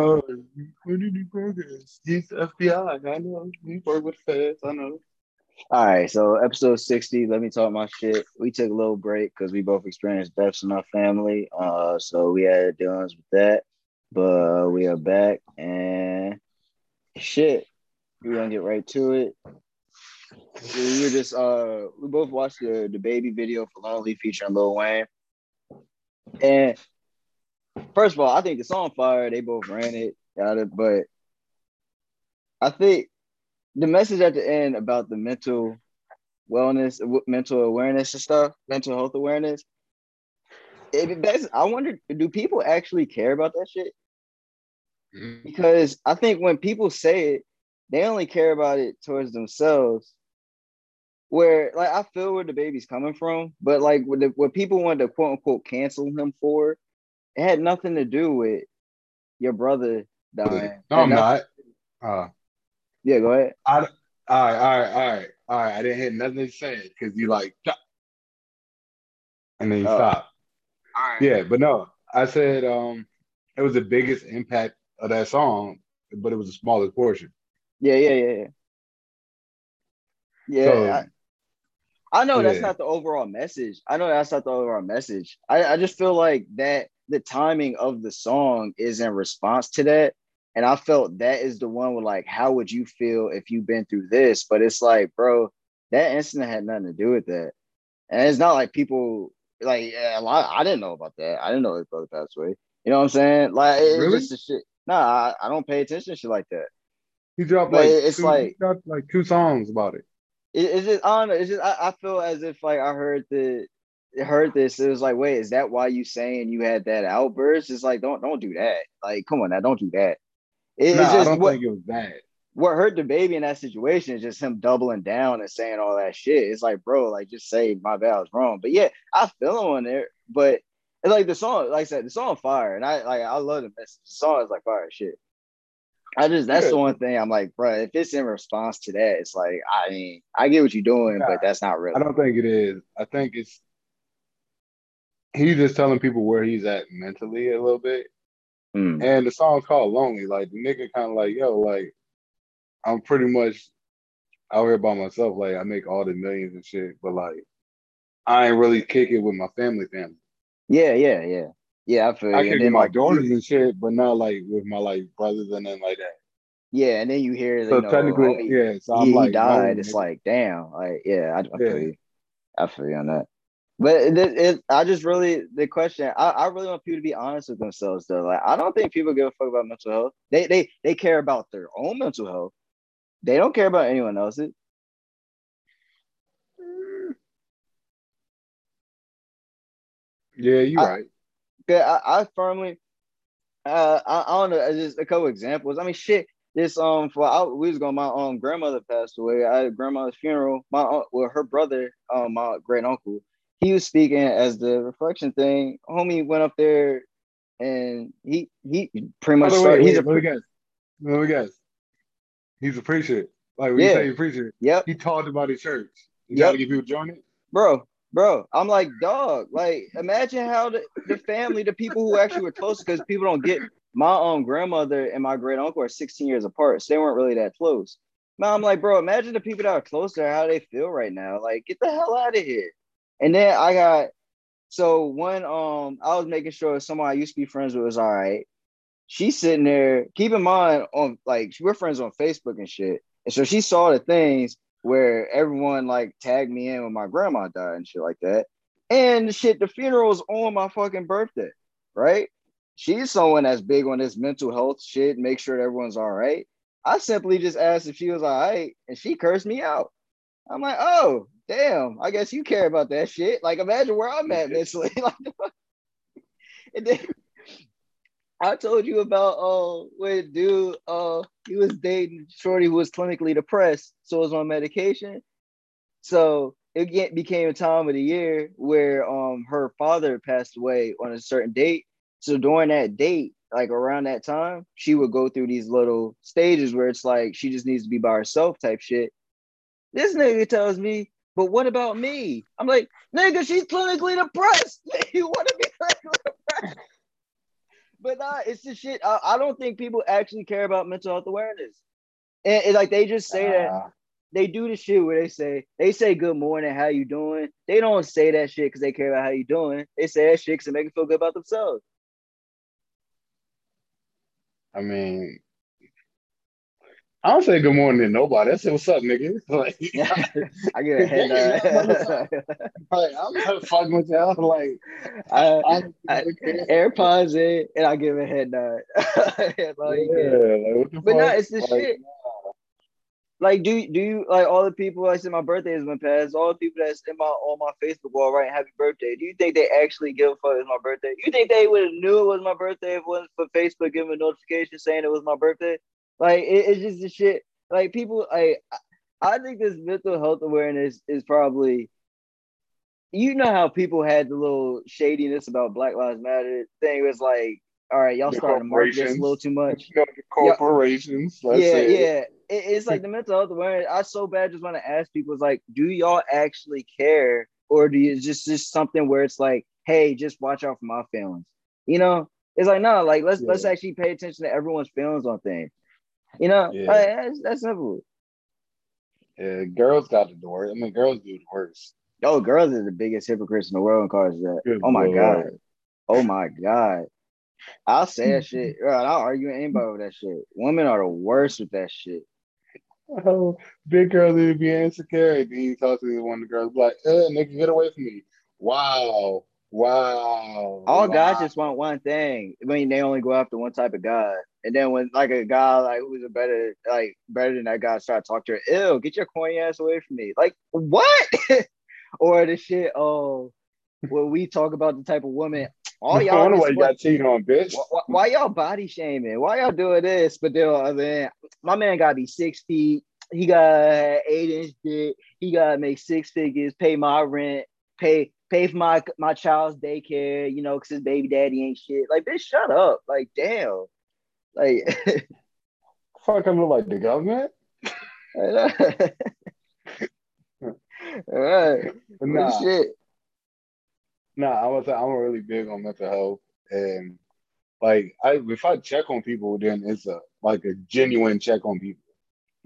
Oh, when did you progress? He's FBI. I know. We work with feds. I know. All right, so episode 60, let me talk my shit. We took a little break because we both experienced deaths in our family. Uh, so we had dealings with that. But we are back and shit. We're gonna get right to it. We were just uh we both watched the, DaBaby video for Lonely featuring Lil Wayne. And first of all, I think the song fire, they both ran it, got it, but I think the message at the end about the mental wellness, mental awareness and stuff, mental health awareness. It, that's, I wonder, do people actually care about that shit? Mm-hmm. Because I think when people say it, they only care about it towards themselves. Where like I feel where DaBaby's coming from, but like what, the, what people wanted to quote unquote cancel him for, it had nothing to do with your brother dying. No, I'm not. Uh, yeah, go ahead. I, all right, all right, all right, all right. I didn't hear nothing you said because you like, and then you oh. stop. Yeah, but no, I said um, it was the biggest impact of that song, but it was the smallest portion. Yeah, yeah, yeah, yeah. Yeah, so, I, I, know yeah. that's not the overall message. I know that's not the overall message. I, I just feel like that the timing of the song is in response to that. And I felt that is the one with like, how would you feel if you've been through this? But it's like, bro, that incident had nothing to do with that. And it's not like people like a lot. I didn't know about that. I didn't know his brother passed away. You know what I'm saying? Like, it's really? just shit. Nah, I, I, don't pay attention to shit like that. He dropped like it's two, like dropped like two songs about it. it it's just I don't know. It's just I, I feel as if like I heard the heard this. It was like, wait, is that why you saying you had that outburst? It's like, don't don't do that. Like, come on now, don't do that. It, nah, it's just I don't what, think it was bad. What hurt DaBaby in that situation is just him doubling down and saying all that shit. It's like, bro, like just say my bad, I was wrong. But yeah, I feel on there. But it's like the song, like I said, the song fire, and I like I love the message. The song is like fire shit. I just that's yeah. the one thing I'm like, bro. If it's in response to that, it's like I mean, I get what you're doing, but that's not real. I don't think it is. I think it's he's just telling people where he's at mentally a little bit. Mm. And the song's called Lonely. Like the nigga kind of like, yo, like I'm pretty much out here by myself. Like I make all the millions and shit, but like I ain't really kicking with my family family. Yeah, yeah, yeah. Yeah, I feel I kick with my daughters and shit, but not like with my like brothers and then like that. Yeah, and then you hear so know, technically, oh, yeah. So I'm he, like, died. It's like, damn, like, yeah, I, I yeah. feel you. I feel you on that. But it, it, I just really the question. I, I really want people to be honest with themselves though. Like I don't think people give a fuck about mental health. They they they care about their own mental health. They don't care about anyone else's. Yeah, you're I, right. Yeah, I, I firmly. Uh, I, I don't know. Just a couple examples. I mean, shit. This um, for I, we was going. My um grandmother passed away. I had grandma's funeral. My uh, well, her brother, um, my great uncle he was speaking as the reflection thing. Homie went up there and he he pretty much started. Way, he's a let me guess. Let me guess. He's a preacher. Like when yeah. you say preacher, yep. He talked about his church. You yep. gotta get people join it. Bro, bro, I'm like, dog. Like, imagine how the, the family, the people who actually were close, because people don't get my own grandmother and my great uncle are 16 years apart, so they weren't really that close. Now I'm like, bro, imagine the people that are closer, how they feel right now. Like, get the hell out of here. And then I got so one um I was making sure someone I used to be friends with was all right. She's sitting there, keep in mind on like we're friends on Facebook and shit. And so she saw the things where everyone like tagged me in when my grandma died and shit like that. And shit, the funeral was on my fucking birthday, right? She's someone that's big on this mental health shit, make sure everyone's all right. I simply just asked if she was all right, and she cursed me out. I'm like, oh, damn, I guess you care about that shit. Like, imagine where I'm at mentally. and then I told you about uh when dude uh he was dating Shorty who was clinically depressed, so was on medication. So it became a time of the year where um her father passed away on a certain date. So during that date, like around that time, she would go through these little stages where it's like she just needs to be by herself type shit. This nigga tells me but what about me? I'm like, nigga, she's clinically depressed. you want to be clinically depressed? but nah, it's the shit. I, I, don't think people actually care about mental health awareness. And, and like they just say uh, that they do the shit where they say they say good morning, how you doing? They don't say that shit because they care about how you doing. They say that shit because it make them feel good about themselves. I mean, I don't say good morning to nobody. I say what's up, nigga. Like, I get a head nod. like I'm not fucking with y'all. Like I, I, I AirPods in and I give a head nod. yeah, like, but no, it's the like, shit. Like, do do you like all the people? I said my birthday has been passed. All the people that's in my on my Facebook wall writing happy birthday. Do you think they actually give a fuck it's my birthday? You think they would have knew it was my birthday if it wasn't for Facebook giving a notification saying it was my birthday? Like, it, it's just the shit. Like people, like I think this mental health awareness is probably. You know how people had the little shadiness about Black Lives Matter thing. It was like, all right, y'all starting to mark this a little too much. You know, corporations. yeah, yeah it, it's like the mental health awareness. I so bad just want to ask people, it's like, do y'all actually care, or do you just just something where it's like, hey, just watch out for my feelings? You know, it's like no, like let's yeah. let's actually pay attention to everyone's feelings on things. You know, yeah. like, that's, that's simple. Yeah, girls got the door. I mean, girls do the worst. Oh, girls are the biggest hypocrites in the world in cars. That. Good oh my Lord. god. Oh my god. I'll say that shit. I'll argue with anybody with that shit. Women are the worst with that shit. Oh, big girl need to be insecure. Then you talk to one of the girls like, nigga, get away from me. Wow. Wow. All wow. guys just want one thing. I mean, they only go after one type of guy. And then when like a guy like who's a better like better than that guy start talking to her, ew, get your corny ass away from me. Like what? or the shit, oh, when we talk about the type of woman, all y'all. I wonder why you got cheating on, bitch. Why, why, y'all body shaming? Why y'all doing this? But then, uh, I mean, my man gotta be six feet. He got eight inch dick. He gotta make six figures, pay my rent, pay pay for my my child's daycare. You know, because his baby daddy ain't shit. Like, bitch, shut up. Like, damn. Like, fuck, I look like the government. All right. Nah. Shit. Nah, I was I'm really big on mental health and like I if I check on people, then it's a like a genuine check on people.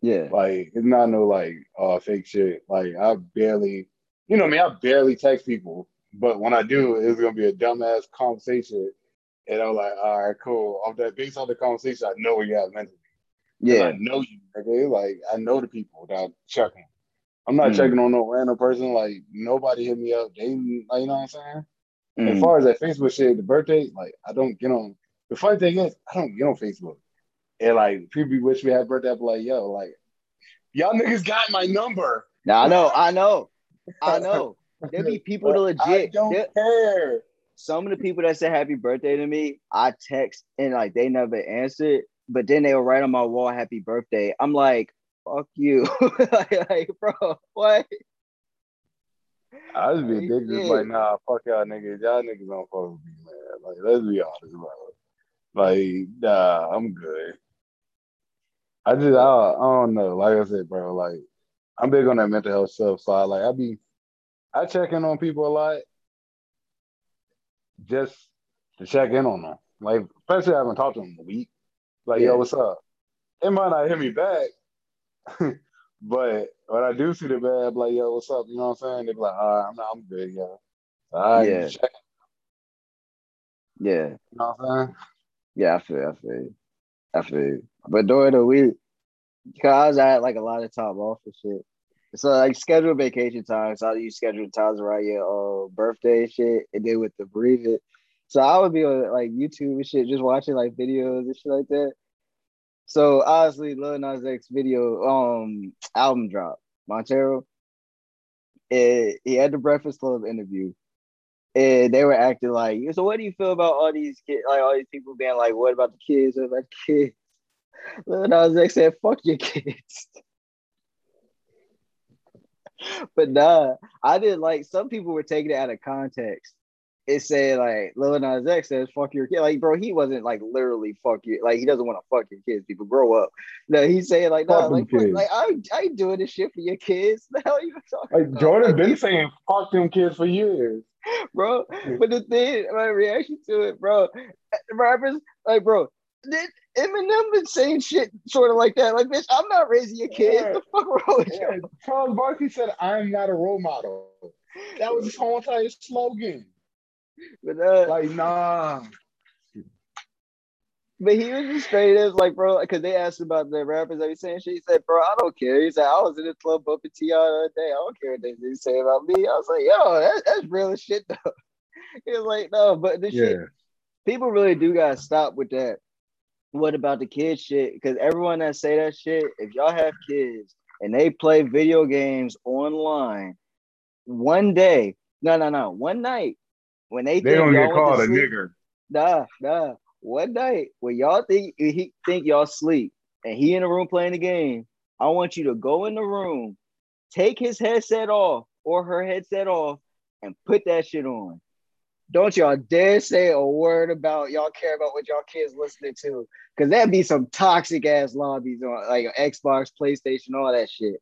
Yeah. Like it's not no like uh fake shit. Like I barely you know I mean I barely text people, but when I do, it's gonna be a dumbass conversation. And I'm like, all right, cool. Off that based on the conversation, I know where you have mentally. Yeah. I know you, okay? Like I know the people that I'm checking. I'm not mm. checking on no random person. Like nobody hit me up. They, like, you know what I'm saying? Mm. As far as that Facebook shit, the birthday, like I don't get on. The funny thing is, I don't get on Facebook. And like people wish we had birthday, like, yo, like y'all niggas got my number. Now I know, I know, I know. There be people to legit. I don't care. Some of the people that say happy birthday to me, I text and like they never answered, but then they will write on my wall happy birthday. I'm like, fuck you. like, like, bro, what? I just be just like, nah, fuck y'all niggas. Y'all niggas don't fuck with me, man. Like, let's be honest, bro. Like, nah, I'm good. I just, I, I don't know. Like I said, bro, like, I'm big on that mental health stuff. So I like, I be, I check in on people a lot just to check in on them. Like, especially I haven't talked to them in a week. Like, yeah. yo, what's up? It might not hit me back, but when I do see the bad, like, yo, what's up? You know what I'm saying? They be like, all right, I'm not, I'm good, yo. All right, yeah. Check. Yeah. You know what I'm saying? Yeah, I feel, I feel, I feel. But during the week, cause I had like a lot of time off and shit. So like schedule vacation times. So you schedule times around your uh, birthday and shit, and then with the bereavement. So I would be on like YouTube and shit, just watching like videos and shit like that. So obviously, Lil Nas X video um album drop Montero. It, he had the Breakfast Club interview, and they were acting like, so what do you feel about all these kids, like all these people being like, what about the kids? What about the kids? Lil Nas X said, fuck your kids. but nah, I didn't like some people were taking it out of context it said like Lil Nas X says fuck your kid. Like, bro, he wasn't like literally fuck you. Like, he doesn't want to fuck your kids. People grow up. No, he's saying like, no, like, fuck, like I, I ain't doing this shit for your kids. The hell are you talking like, about? Jordan like, been saying fuck them kids for years. bro. But the thing, my reaction to it, bro, rappers, like, bro, did Eminem been saying shit sort of like that? Like, bitch, I'm not raising your kid. Yeah. The fuck wrong with yeah. you? Charles Barkley said, "I'm not a role model." That was his whole entire slogan. But uh, like, nah. But he was just straight as like, bro, because they asked about the rappers that be saying shit. He said, bro, I don't care. He said, I was in the club bumping T.I. the other day. I don't care what they, say about me. I was like, yo, that, that's real as shit though. he was like, no, but the yeah. shit, people really do gotta stop with that. What about the kid shit? Because everyone that say that shit, if y'all have kids and they play video games online, one day, no, no, no, one night, when they they don't get called a sleep, nigger. Nah, nah one night when y'all think he think y'all sleep and he in the room playing the game, I want you to go in the room, take his headset off or her headset off, and put that shit on. Don't y'all dare say a word about y'all care about what y'all kids listening to, because that'd be some toxic ass lobbies on like Xbox, PlayStation, all that shit.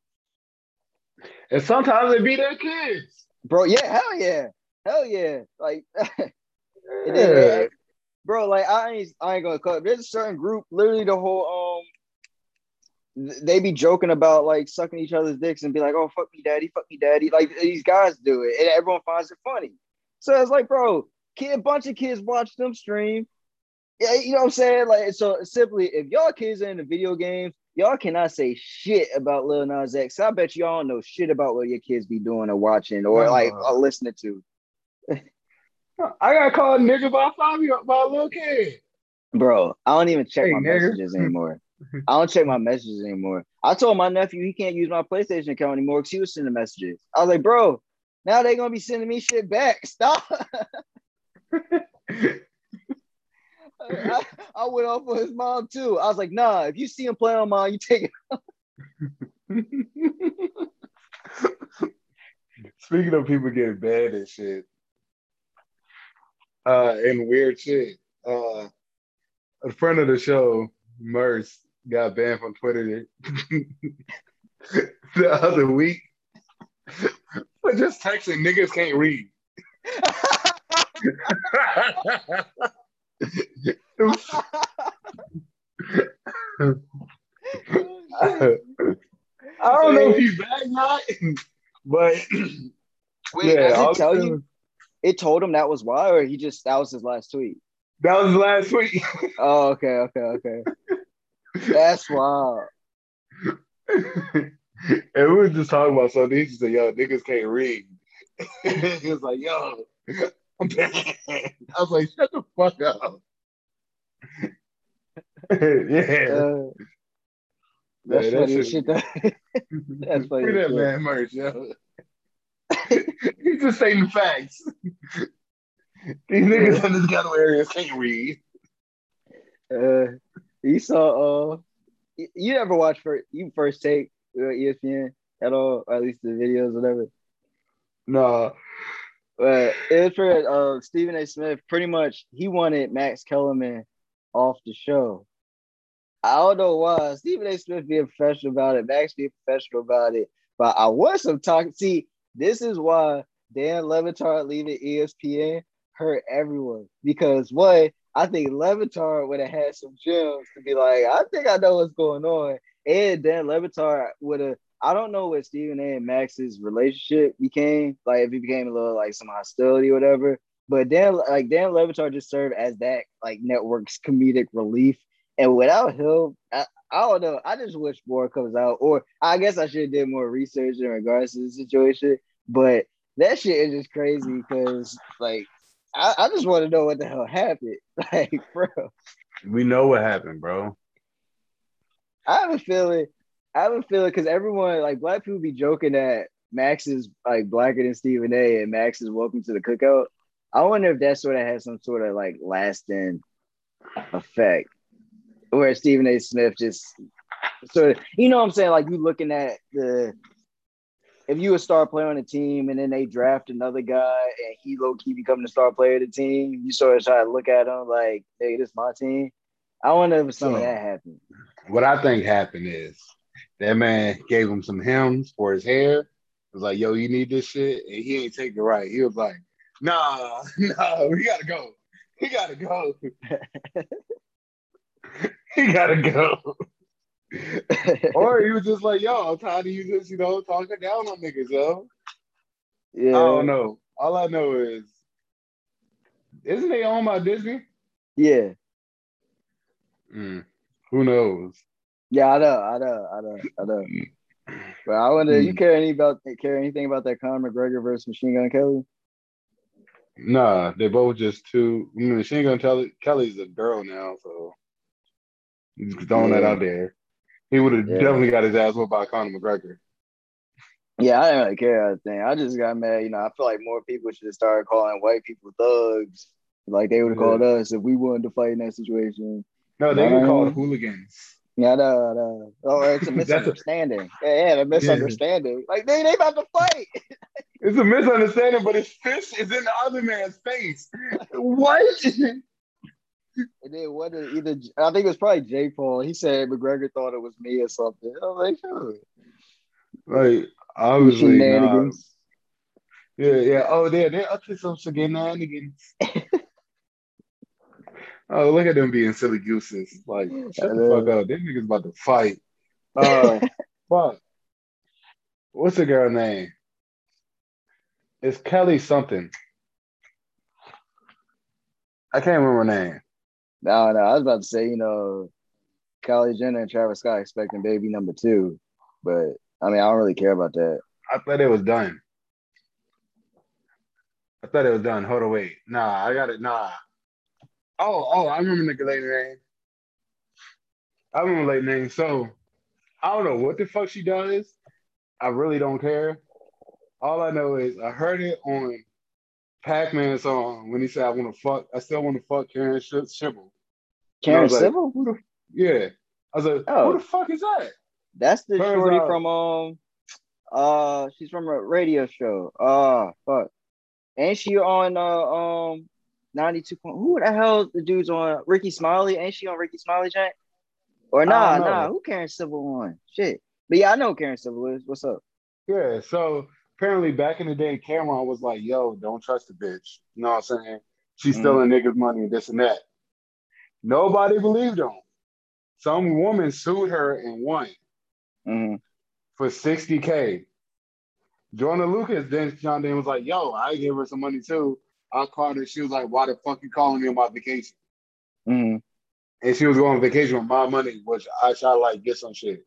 And sometimes it be their kids, bro. Yeah, hell yeah, hell yeah. Like, yeah bro, like I ain't I ain't gonna cut. There's a certain group, literally the whole um they be joking about like sucking each other's dicks and be like, oh fuck me daddy, fuck me daddy. Like these guys do it, and everyone finds it funny. So it's like, bro, kid, a bunch of kids watch them stream. Yeah, you know what I'm saying? Like, so simply, if y'all kids are in the video games, y'all cannot say shit about Lil Nas X. I bet y'all don't know shit about what your kids be doing or watching or like or listening to. I got called nigga by five year by a little kid. Bro, I don't even check hey, my nigga. messages anymore. I don't check my messages anymore. I told my nephew he can't use my PlayStation account anymore because he was sending messages. I was like, bro, now they're gonna be sending me shit back. Stop. I, I, went off with his mom too. I was like, nah, if you see him playing on mine, you take it. Speaking of people getting bad and shit, uh, and weird shit. Uh, a friend of the show, Merce, got banned from Twitter the other week for just texting niggas can't read. I don't know if he's back not, but Wait, yeah, does it tell you? It told him that was why, or he just that was his last tweet. That was last tweet. oh, okay, okay, okay. That's wild. and we were just talking about something. He said, "Yo, niggas can't read." he was like, "Yo, I'm bad." I was like, "Shut the fuck up." yeah. Uh, that's yeah, funny shit. that's funny. Look at that man merch, yo. He's just saying facts. These niggas in this ghetto area can't read. Uh, you saw. Uh, you ever watch for you first take ESPN at all, or at least the videos, whatever. No. But it was for uh, Stephen A. Smith. Pretty much, he wanted Max Kellerman off the show. I don't know why. Stephen A. Smith being professional about it, Max being professional about it. But I want some talk. See, this is why Dan Le Batard leaving ESPN hurt everyone because what I think Le Batard would have had some gems to be like, I think I know what's going on. And Dan Le Batard would have, I don't know what Stephen A. and Max's relationship became, like if it became a little like some hostility or whatever. But Dan, like Dan Le Batard just served as that like network's comedic relief. And without him, I, I don't know. I just wish more comes out, or I guess I should have did more research in regards to the situation. But that shit is just crazy because, like, I, I just want to know what the hell happened. Like, bro, we know what happened, bro. I have a feeling. I have a feeling because everyone, like, black people, be joking that Max is like blacker than Stephen A. and Max is welcome to the cookout. I wonder if that sort of has some sort of like lasting effect where Stephen A. Smith just sort of, you know what I'm saying? Like you looking at the if you a star player on a team and then they draft another guy and he low key become the star player of the team, you sort of try to look at him like, hey, this is my team. I wonder if some so, of that happened. What I think happened is that man gave him some Hims for his hair. It was like, yo, you need this shit. And he ain't take it right. He was like, Nah, nah, we gotta go. He gotta go. he gotta go. or he was just like, yo, I'm tired of you just, you know, talking down on niggas, yo. Yeah. I don't know. All I know is, isn't they owned by Disney? Yeah. Mm, who knows? Yeah, I know, I know, I know, I know. But I wonder, mm. you care any about care anything about that Conor McGregor versus Machine Gun Kelly? Nah, they both just too. I mean, Machine Gun Kelly, Kelly's a girl now, so he's throwing yeah. that out there. He would have yeah. definitely got his ass whooped by Conor McGregor. Yeah, I didn't really care. I think I just got mad. You know, I feel like more people should have started calling white people thugs, like they would have yeah. called us if we wanted to fight in that situation. No, they get called um, hooligans. Yeah, no, no. Oh, it's a misunderstanding. a, yeah, yeah, a misunderstanding. Yeah. Like they they about to fight. it's a misunderstanding, but his fist is in the other man's face. what? And then what is either I think it was probably Jake Paul. He said McGregor thought it was me or something. I was like, sure. Like obviously nah. Yeah, yeah. Oh, they're they're up to some shenanigans. oh, look at them being silly gooses. Like, shut the fuck up. Them niggas about to fight. Uh fuck. What's the girl name? It's Kelly something. I can't remember her name. No, no, I was about to say, you know, Kylie Jenner and Travis Scott expecting baby number two, but I mean, I don't really care about that. I thought it was done. I thought it was done. Hold on, wait. Nah, I got it. Nah. Oh, oh, I remember the lady name. I remember late name. So I don't know what the fuck she does. I really don't care. All I know is I heard it on Pac-Man song when he said, "I want to fuck." I still want to fuck Karen Civil. Karen Civil? Like, yeah. I was like, oh. "Who the fuck is that?" That's the Turns shorty out, from um, uh, she's from a radio show. Uh, fuck, ain't she on uh um ninety two point? Who the hell the dude's on Rickey Smiley? Ain't she on Rickey Smiley Jack? Or nah, nah, who Karen Civil on? Shit, but yeah, I know Karen Civil is. What's up? Yeah, so apparently back in the day, Cameron was like, yo, don't trust the bitch. You know what I'm saying? She's mm-hmm. stealing niggas' money and this and that. Nobody believed him. Some woman sued her and won mm-hmm. for 60K. Joyner Lucas then John Dan was like, yo, I gave her some money too. I called her. She was like, why the fuck you calling me on my vacation? Mm-hmm. And she was going on vacation with my money, which I tried to like get some shit.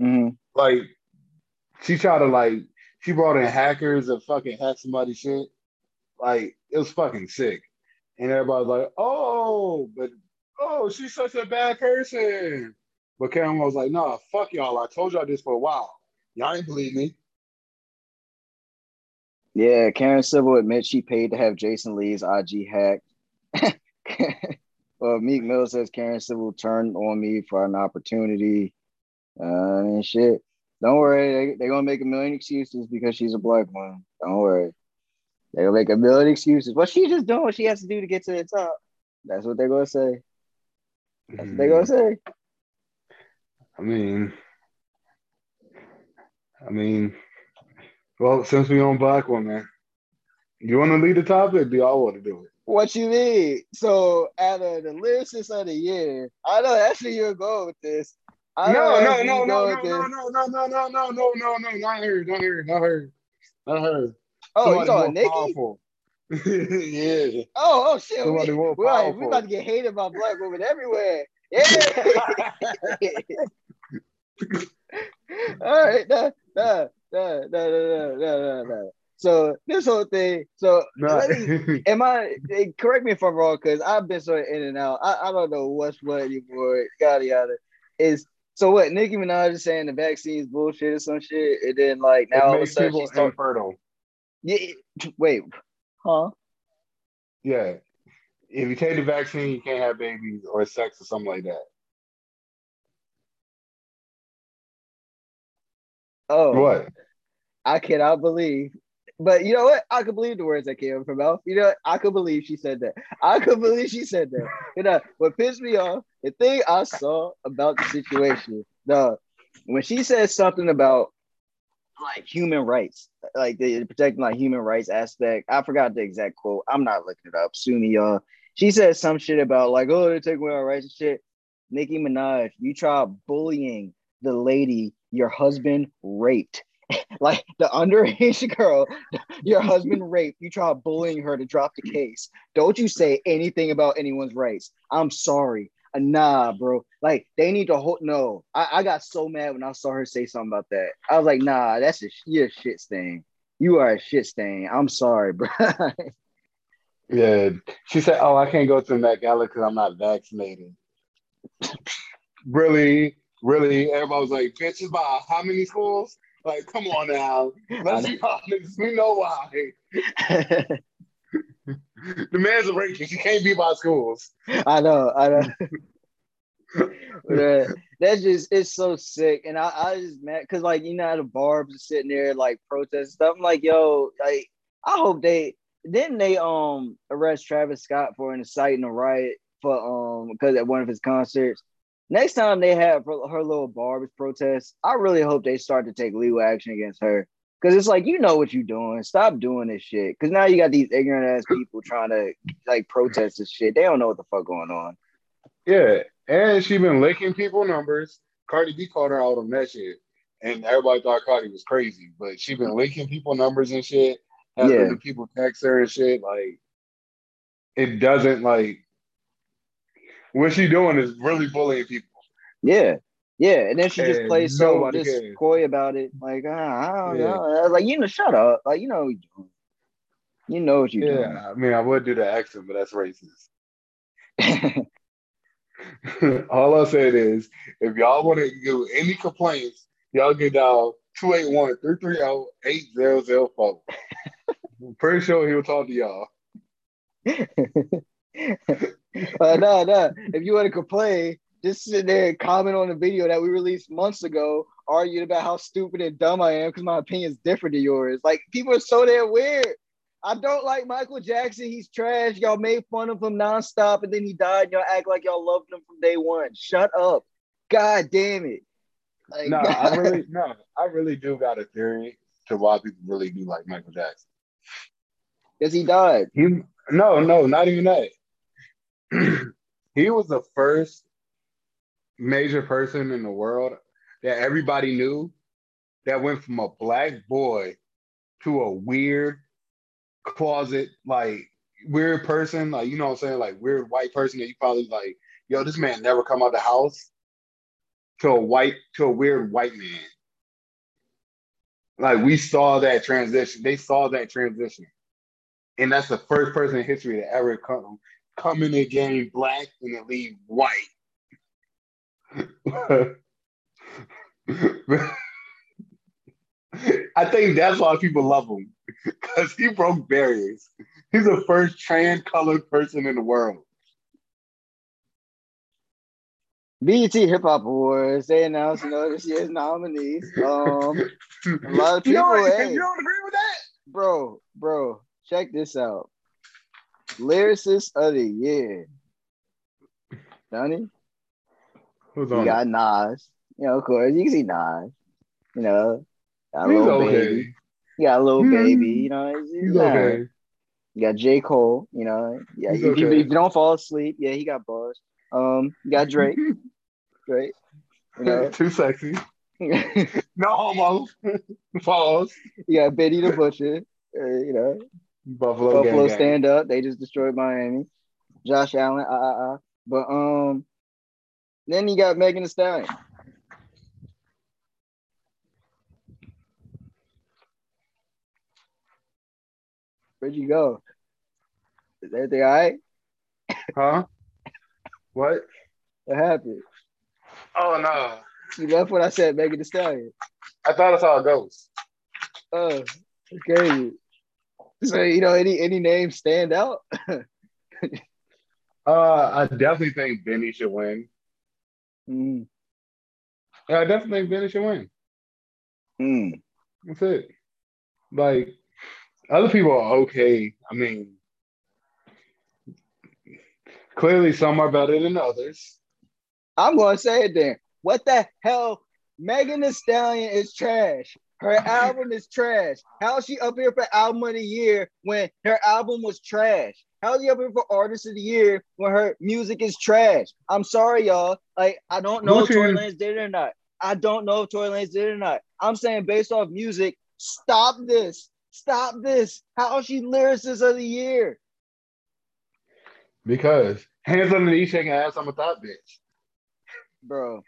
Mm-hmm. Like, she tried to like she brought in hackers and fucking hacked somebody shit. Like it was fucking sick. And everybody's like, oh, but oh, she's such a bad person. But Karen was like, nah, fuck y'all. I told y'all this for a while. Y'all ain't believe me. Yeah, Karen Civil admits she paid to have Jason Lee's IG hacked. well, Meek Mill says Karen Civil turned on me for an opportunity. Uh, and shit. Don't worry, they, they're gonna make a million excuses because she's a black woman. Don't worry. They're gonna make a million excuses. Well, she just doing what she has to do to get to the top. That's what they're gonna say. That's what they're gonna say. I mean, I mean, well, since we on black woman, you want to lead the topic? Do y'all want to do it? What you mean? So, out of the lyricist of the year, I know that's where you're going with this. I no, no, no, no, no, no, no, no, no, no, no, no, no, no, not her, not her, not her, not her. Oh, you talking Nicki? yeah. Oh, oh shit. Somebody we, more powerful. we about to get hated by black women everywhere. Yeah. All right. Nah, nah, nah, nah, nah, nah, nah, nah. So this whole thing. So me, am I? Correct me if I'm wrong, because I've been sort of in and out. I, I don't know what's what anymore. Yada yada. Is so what? Nicki Minaj is saying the vaccine's bullshit or some shit, and then like now all of a sudden she's talking, infertile. Yeah. Wait. Huh? Yeah. If you take the vaccine, you can't have babies or sex or something like that. Oh. What? I cannot believe but you know what? I could believe the words that came from her mouth. You know, what? I could believe she said that. I could believe she said that. You know, what pissed me off, the thing I saw about the situation, the when she said something about like human rights, like the protecting like human rights aspect. I forgot the exact quote. I'm not looking it up. Sue me, y'all. She said some shit about like, oh, they take away our rights and shit. Nicki Minaj, you try bullying the lady your husband raped. like the underage girl, your husband raped, you try bullying her to drop the case. Don't you say anything about anyone's rights. I'm sorry. Uh, nah, bro. Like they need to hold. No, I, I got so mad when I saw her say something about that. I was like, nah, that's a you're a shit stain. You are a shit stain. I'm sorry, bro. yeah, she said, "Oh, I can't go to the Met Gala because I'm not vaccinated." really, really, everybody was like, "Bitches by how many schools?" Like, come on now. Let's be honest. We know why. the man's a racist. He can't be by schools. I know. I know. uh, that's just it's so sick, and I, I just mad because like you know how the barbs are sitting there like protesting stuff. I'm like, yo, like I hope they didn't they um arrest Travis Scott for inciting a riot for um because at one of his concerts next time they have her, her little Barb's protest, I really hope they start to take legal action against her. Cause it's like you know what you're doing. Stop doing this shit. Cause now you got these ignorant ass people trying to like protest this shit. They don't know what the fuck going on. Yeah, and she been licking people numbers. Cardi B called her out on that shit, and everybody thought Cardi was crazy, but she been leaking people numbers and shit. Having yeah. people text her and shit. Like, it doesn't like what she doing is really bullying people. Yeah. Yeah, and then she just plays so just cares. coy about it. Like, uh, I don't yeah. know. Was like, you know, shut up. Like, you know, you know what you yeah, doing. I mean, I would do the accent, but that's racist. All I said is, if y'all want to do any complaints, y'all get down 281-330-8004. I'm pretty sure he'll talk to y'all. uh, no, no. If you want to complain, just sit there and comment on the video that we released months ago, arguing about how stupid and dumb I am because my opinion is different than yours. Like people are so damn weird. I don't like Michael Jackson. He's trash. Y'all made fun of him nonstop, and then he died. Y'all act like y'all loved him from day one. Shut up. God damn it. Like, no, I really no, I really do got a theory to why people really do like Michael Jackson. Because he died. He no, no, not even that. he was the first major person in the world that everybody knew that went from a black boy to a weird closet, like weird person, like you know what I'm saying, like weird white person that you probably like, yo, this man never come out the house to a white to a weird white man. Like we saw that transition. They saw that transition. And that's the first person in history to ever come come in the game black and then leave white. I think that's why people love him because he broke barriers. He's the first trans colored person in the world. BET Hip Hop Awards, they announced, you know, this year's nominees. Um, a lot of people. You don't, hey, you don't agree with that? Bro, bro, check this out. Lyricist of the year. Johnny? Who's on? You got Nas. You know, of course, you can see Nas. You know, got a little okay. baby. You got a little mm-hmm. baby. You know, he's, he's okay. You got J. Cole, you know. Yeah, if, okay. you, if, you, don't fall asleep, yeah, he got bars. Um, you got Drake. Drake. You know. Too sexy. no homo. Pause. You got Benny the Butcher. Uh, you know. Buffalo. Buffalo gang, stand gang. up. They just destroyed Miami. Josh Allen. Uh, uh, uh. But um, then you got Megan Thee Stallion. Where'd you go? Is everything all right? Huh? What? What happened? Oh no. You left when I said Megan Thee Stallion. I thought I saw a ghost. Oh, okay. So you know, any any names stand out? uh, I definitely think Benny should win. Mm. Yeah, I definitely think Benny should win. Mm. That's it. Like other people are okay. I mean, clearly some are better than others. I'm gonna say it then. What the hell? Megan Thee Stallion is trash. Her album is trash. How is she up here for album of the year when her album was trash? How is she up here for artist of the year when her music is trash? I'm sorry, y'all. Like, I don't know if Tory Lanez did it or not. I don't know if Tory Lanez did it or not. I'm saying based off music, stop this. Stop this. How is she lyricist of the year? Because hands on the knee shaking ass, I'm a thought bitch. Bro.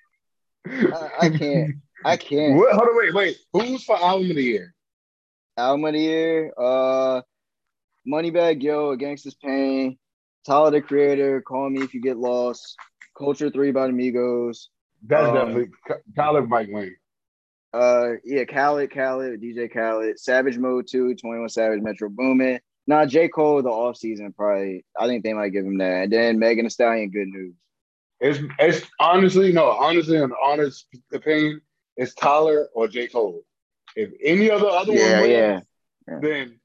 I, I can't. I can't. What, hold on, wait, wait. Who's for album of the year? Album of the year, uh, Moneybagg Yo, Gangsta's Pain, Tyler the Creator, Call Me If You Get Lost, Culture Three by Amigos. That's um, definitely Khaled might win. Uh, yeah, Khaled, Khaled, DJ Khaled, Savage Mode 2, 21 Savage, Metro Boomin. Nah, J. Cole, the off season probably. I think they might give him that. And then Megan Thee Stallion, good news. It's it's honestly no, honestly, an honest opinion, it's Tyler or J. Cole. If any other other yeah, one wins, yeah. yeah. then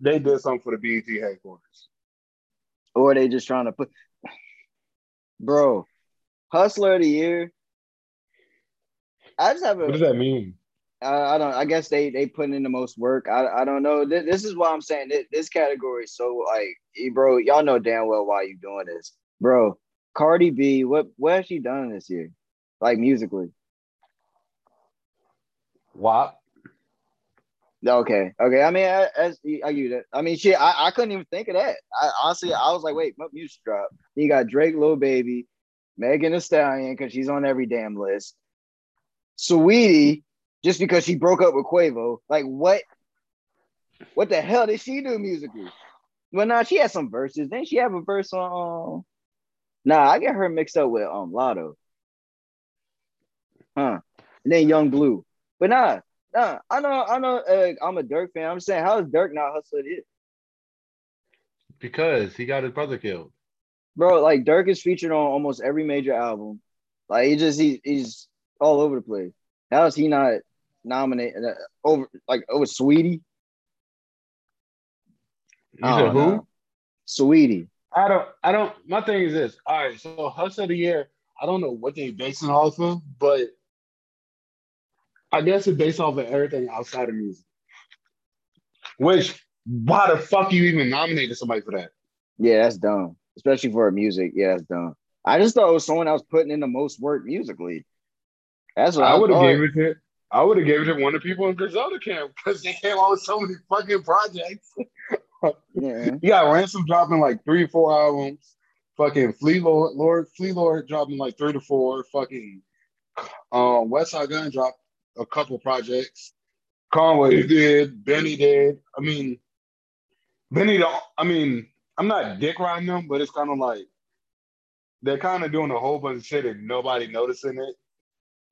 they did something for the BET headquarters. Or they just trying to put bro, hustler of the year. I just have a what does that mean? I, I don't. I guess they they put in the most work. I, I don't know. This, this is why I'm saying this, this category is so like, bro. Y'all know damn well why you doing this, bro. Cardi B, what what has she done this year, like musically? WAP. Okay, okay. I mean, as I get it. I mean, shit. I, I couldn't even think of that. I honestly, I was like, wait, what music drop? You got Drake, Lil Baby, Megan Thee Stallion, because she's on every damn list. Saweetie, just because she broke up with Quavo. Like, what? What the hell did she do musically? Well, nah, she had some verses. Then she have a verse on. Nah, I get her mixed up with um Latto. Huh. And then Young Bleu. But nah, nah, I know, I know uh, I'm a Dirk fan. I'm saying, how is Dirk not hustling it? Because he got his brother killed. Bro, like Dirk is featured on almost every major album. Like he just he, he's all over the place. How is he not nominated uh, over like over Saweetie? You said who? Know. Saweetie. I don't. I don't. My thing is this. All right. So hustle of the year. I don't know what they basing off of, but I guess it's based off of everything outside of music. Which why the fuck you even nominated somebody for that? Yeah, that's dumb. Especially for music. Yeah, that's dumb. I just thought it was someone else putting in the most work musically. That's what I, I would have gave it to. I would have gave it to one of the people in Griselda camp because they came out with so many fucking projects. yeah. You got Ransom dropping like three or four albums. Fucking Flee Lord, Lord Flee Lord dropping like three to four. Fucking um, Westside Gunn dropped a couple projects. Conway did. Benny did. I mean, Benny. Don't, I mean, I'm not dick riding them, but it's kind of like they're kind of doing a whole bunch of shit and nobody noticing it,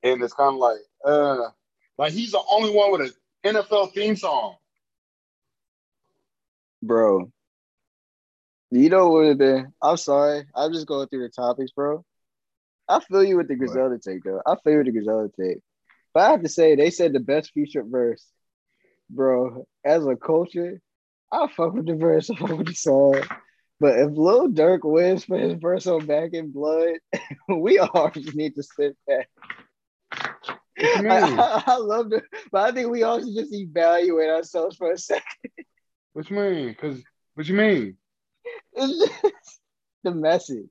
and it's kind of like, uh, like he's the only one with an NFL theme song bro. You know what would have been? I'm sorry. I'm just going through the topics, bro. I feel you with the Griselda take, though. I feel you with the Griselda take. But I have to say, they said the best featured verse, bro. As a culture, I fuck with the verse. I fuck with the song. But if Lil Durk wins for his verse on Back in Blood, we all just need to sit back. I, I, I, love it, but I think we all should just evaluate ourselves for a second. What you mean? Cause what you mean? the message.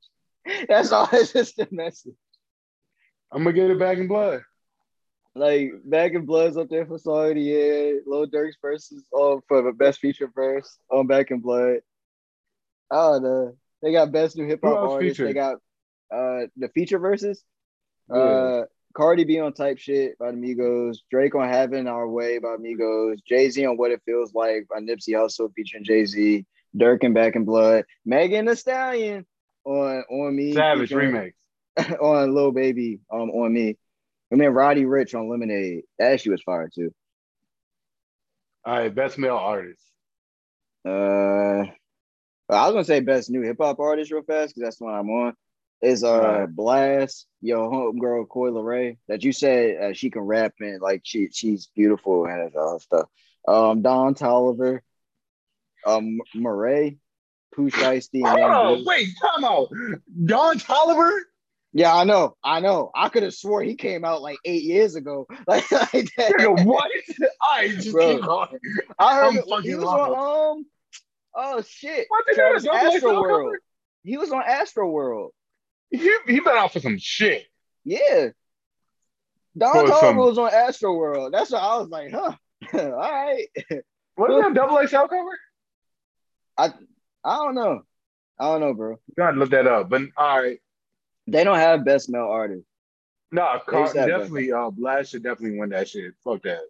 That's all. It's just the message. I'm gonna get it back in blood. Like back in blood's up there for song of the year. Lil Durk's verses on for the best feature verse on Back in Blood. I don't know. They got best new hip hop artist. Featured? They got uh the feature verses. Yeah. Uh Cardi B on type shit by the Migos, Drake on Having Our Way by Migos, Jay Z on What It Feels Like by Nipsey Hussle featuring Jay Z, Durk and Back in Blood, Megan Thee Stallion on on me, Savage remix on Lil Baby um on me, and then Roddy Ricch on Lemonade. That actually was fire too. All right, best male artist. Uh, I was gonna say best new hip hop artist real fast because that's the one I'm on is uh right. Blxst, your homegirl Coi Leray, that you said uh, she can rap and like she she's beautiful and all stuff. Um, Don Toliver, um, Morray, Pooh Shiesty. Oh, wait, come on, Don Toliver. Yeah, I know, I know. I could have swore he came out like eight years ago. Like, like that. what? I just Bro, keep going. I heard it, he was on um. Oh shit! What the Astro World. He was on Astro World. He he been out for some shit. Yeah. Don Toliver was on Astro World. That's what I was like, huh? All right. What is that double XL cover? I I don't know. I don't know, bro. You gotta look that up. But all right. They don't have best male artist. No, Car- definitely uh Blast should definitely win that shit. Fuck that.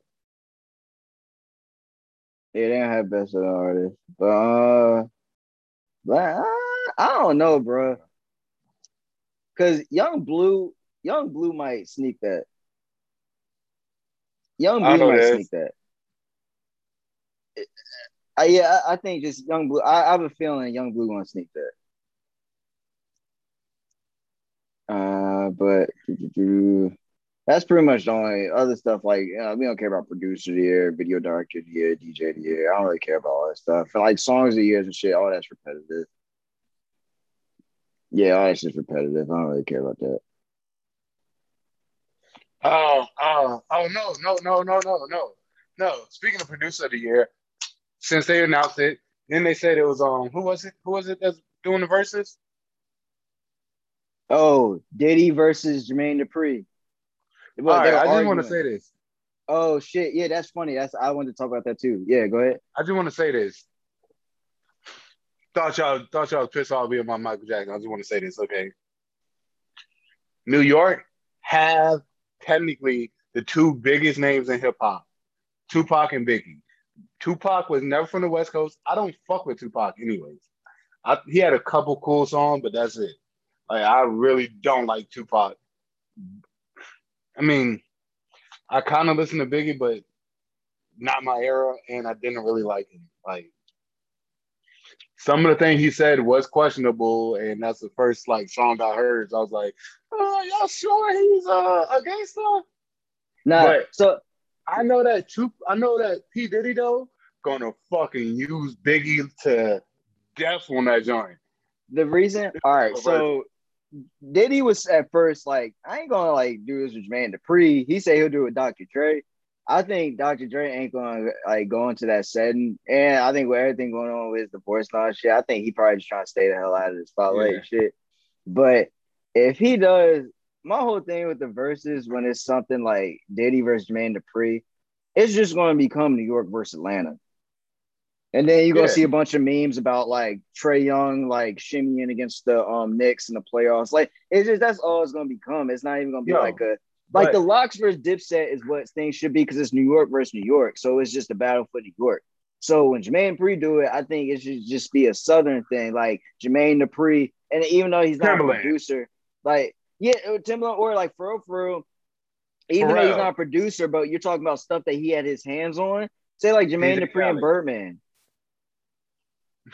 Yeah, they don't have best male artist. But uh but uh, I don't know, bro. Cause Yung Bleu, Yung Bleu might sneak that. Yung Bleu might sneak that. I, yeah, I, I think just Yung Bleu. I, I have a feeling Yung Bleu gonna sneak that. Uh, but that's pretty much the only other stuff. Like we don't care about producer of the year, video director of the year, DJ of the year. I don't really care about all that stuff. Like songs of the years and shit, all that's repetitive. Yeah, all that's just repetitive. I don't really care about that. Oh, oh, oh no, no, no, no, no, no, no. Speaking of producer of the year, since they announced it, then they said it was um who was it? Who was it that's doing the Verzuz? Oh, Diddy versus Jermaine Dupri. Well, right, I just want to say this. Oh shit! Yeah, that's funny. That's I wanted to talk about that too. Yeah, go ahead. I just want to say this. Thought y'all thought y'all was pissed off me about Michael Jackson. I just want to say this, okay? New York have technically the two biggest names in hip hop, Tupac and Biggie. Tupac was never from the West Coast. I don't fuck with Tupac anyways. I, he had a couple cool songs, but that's it. Like I really don't like Tupac. I mean, I kind of listen to Biggie, but not my era, and I didn't really like him. Like some of the things he said was questionable, and that's the first like song I heard. So I was like, "Oh, y'all sure he's uh, a gangster?" Nah, so I know that Tup- I know that P Diddy though gonna fucking use Biggie to death on that joint. The reason, all right, so Diddy was at first like, I ain't gonna like do this with Jermaine Dupri. He said he'll do it with Dr. Dre. I think Dr. Dre ain't gonna like go into that setting. And I think with everything going on with the divorce and shit, I think he probably just trying to stay the hell out of the spotlight yeah. and shit. But if he does, my whole thing with the Verzuz when it's something like Diddy versus Jermaine Dupri, it's just gonna become New York versus Atlanta. And then you're gonna yeah. see a bunch of memes about like Trae Young like shimmying against the um Knicks in the playoffs. Like it's just that's all it's gonna become. It's not even gonna be Yo, like a like but, the LOX versus Dipset is what things should be because it's New York versus New York. So it's just a battle for New York. So when Jermaine Dupri do it, I think it should just be a Southern thing, like Jermaine Dupri. And even though he's not Timbaland. a producer, like yeah, uh, Timbaland or like for real, even though he's not a producer, but you're talking about stuff that he had his hands on. Say like Jermaine Dupri and Birdman.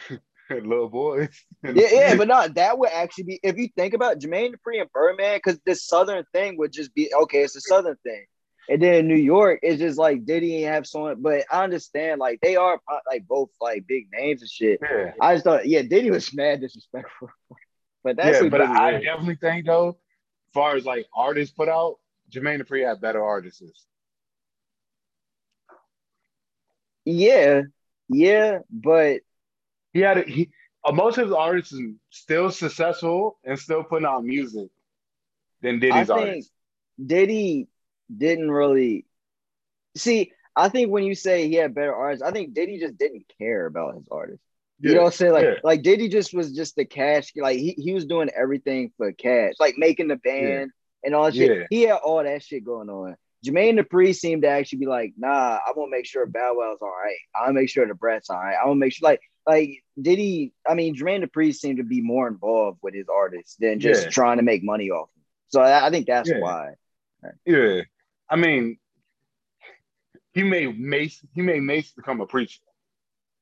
little boys. yeah, yeah, but not that would actually be if you think about Jermaine Dupri and Birdman, because this Southern thing would just be okay. It's a Southern thing, and then New York is just like Diddy ain't have someone. But I understand, like they are like both like big names and shit. Yeah. I just thought, yeah, Diddy was mad disrespectful. but that's yeah, but I is. definitely think though, as far as like artists put out, Jermaine Dupri had better artists. Yeah, yeah, but he had a, he uh, most of his artists is still successful and still putting out music than Diddy's I think artists. Diddy didn't really see. I think when you say he had better artists, I think Diddy just didn't care about his artists. Yeah, you know what I'm saying? Like, yeah. like Diddy just was just the cash. Like he, he was doing everything for cash, like making the band yeah. and all that shit. He had all that shit going on. Jermaine Dupri seemed to actually be like, nah, I'm gonna make sure Bow Wow's all right. I want to make sure Da Brat's all right. I'm gonna make sure like like did he I mean Jermaine Dupri seemed to be more involved with his artists than just yeah. trying to make money off them. So I, I think that's yeah. why. Yeah. I mean he made Mase he made Mase become a preacher.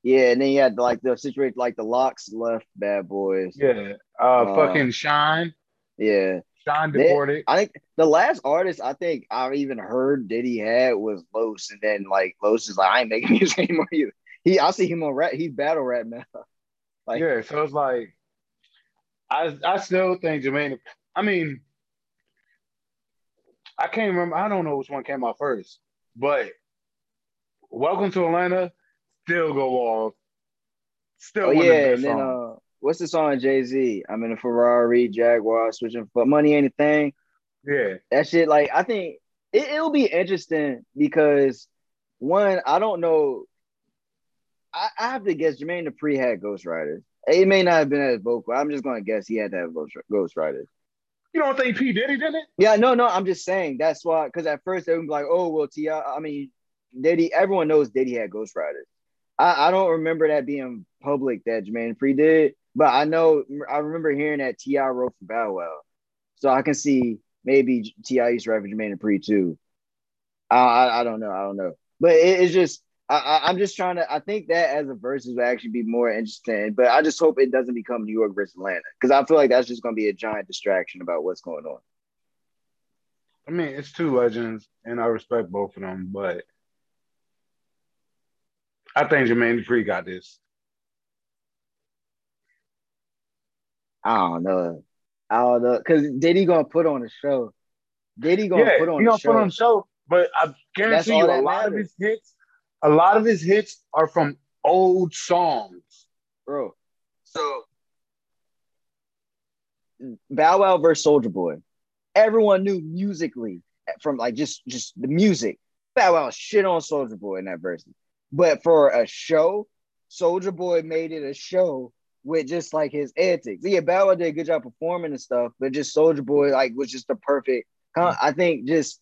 Yeah, and then he had like the situation like the LOX left bad boys. Yeah. Uh, uh fucking Shyne. Yeah. Shyne deported. I think the last artist I think I've even heard Diddy had was Los, and then like Los is like, I ain't making music anymore either. He, I see him on rap. He's battle rap now. like, yeah, so it's like, I, I still think Jermaine. I mean, I can't remember. I don't know which one came out first, but Welcome to Atlanta still go off. Still, oh yeah, and then uh, what's the song Jay Z? I'm in a Ferrari, Jaguar, switching, for money anything. Yeah, that shit. Like, I think it, it'll be interesting because one, I don't know. I, I have to guess Jermaine Dupri had ghostwriters. It may not have been as vocal. I'm just gonna guess he had to have ghostwriters. You don't think P Diddy did it? Yeah, no, no. I'm just saying that's why. Because at first they would be like, "Oh, well, Ti." I mean, Diddy. Everyone knows Diddy had ghostwriters. I, I don't remember that being public that Jermaine Dupri did, but I know I remember hearing that T.I. wrote for Bow Wow, so I can see maybe T.I. used to write for Jermaine Dupri too. I, I, I don't know. I don't know, but it, it's just I, am just trying to. I think that as a versus would actually be more interesting, but I just hope it doesn't become New York versus Atlanta because I feel like that's just going to be a giant distraction about what's going on. I mean, it's two legends, and I respect both of them, but I think Jermaine Dupri got this. I don't know. I don't know because Diddy gonna put on a show. Diddy gonna yeah, put on he gonna put on a show. But I guarantee you, a lot matters. of his hits a lot of his hits are from old songs. Bro. So Bow Wow versus Soulja Boy. Everyone knew musically from like just just the music. Bow Wow shit on Soulja Boy in that verse. But for a show, Soulja Boy made it a show with just like his antics. Yeah, Bow Wow did a good job performing and stuff, but just Soulja Boy like was just the perfect. I think just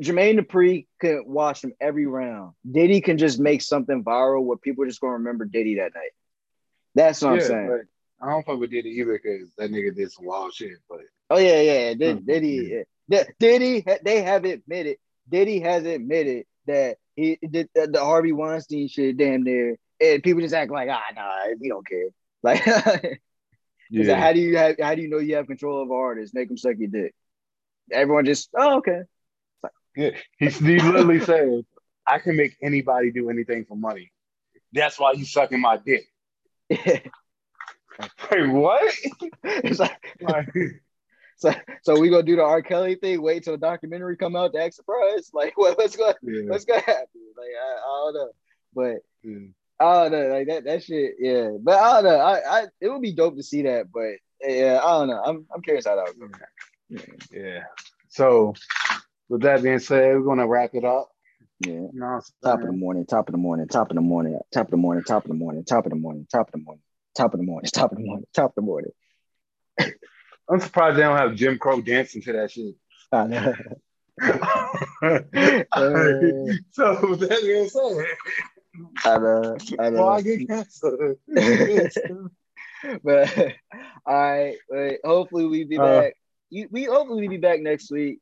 Jermaine Dupri can watch him every round. Diddy can just make something viral where people are just gonna remember Diddy that night. That's what yeah, I'm saying. I don't fuck with Diddy either because that nigga did some wild shit. But oh yeah, yeah, Diddy, mm-hmm. Diddy, yeah. Diddy, they have admitted. Diddy has admitted that he did the, the Harvey Weinstein shit damn near, and people just act like ah nah, we don't care. Like, yeah. Like, how do you have, how do you know you have control of artists? Make them suck your dick. Everyone just oh okay. He's he literally saying, I can make anybody do anything for money. That's why you sucking my dick. Wait, what? It's like, so, so we gonna do the R. Kelly thing. Wait till a documentary come out to act surprised? Like, what, what's going, yeah. what's gonna happen? Like, I, I don't know, but yeah. I don't know. Like that, that shit. Yeah, but I don't know. I, I, it would be dope to see that, but yeah, I don't know. I'm, I'm curious how that would go. Yeah. yeah. So with that being said, we're gonna wrap it up. Yeah. No, top of the morning, top of the morning, top of the morning, top of the morning, top of the morning, top of the morning, top of the morning, top of the morning, top of the morning, top of the morning. I'm surprised they don't have Jim Crow dancing to that shit. I know. uh, so that's being said. I know. I know. Well, I get canceled. but all right, wait, hopefully we be uh, back. You, we hopefully we be back next week.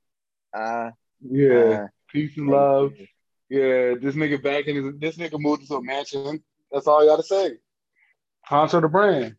Uh, yeah. Peace and love. Yeah, this nigga back in his, this nigga moved to a mansion. That's all you gotta say. Contra the brand.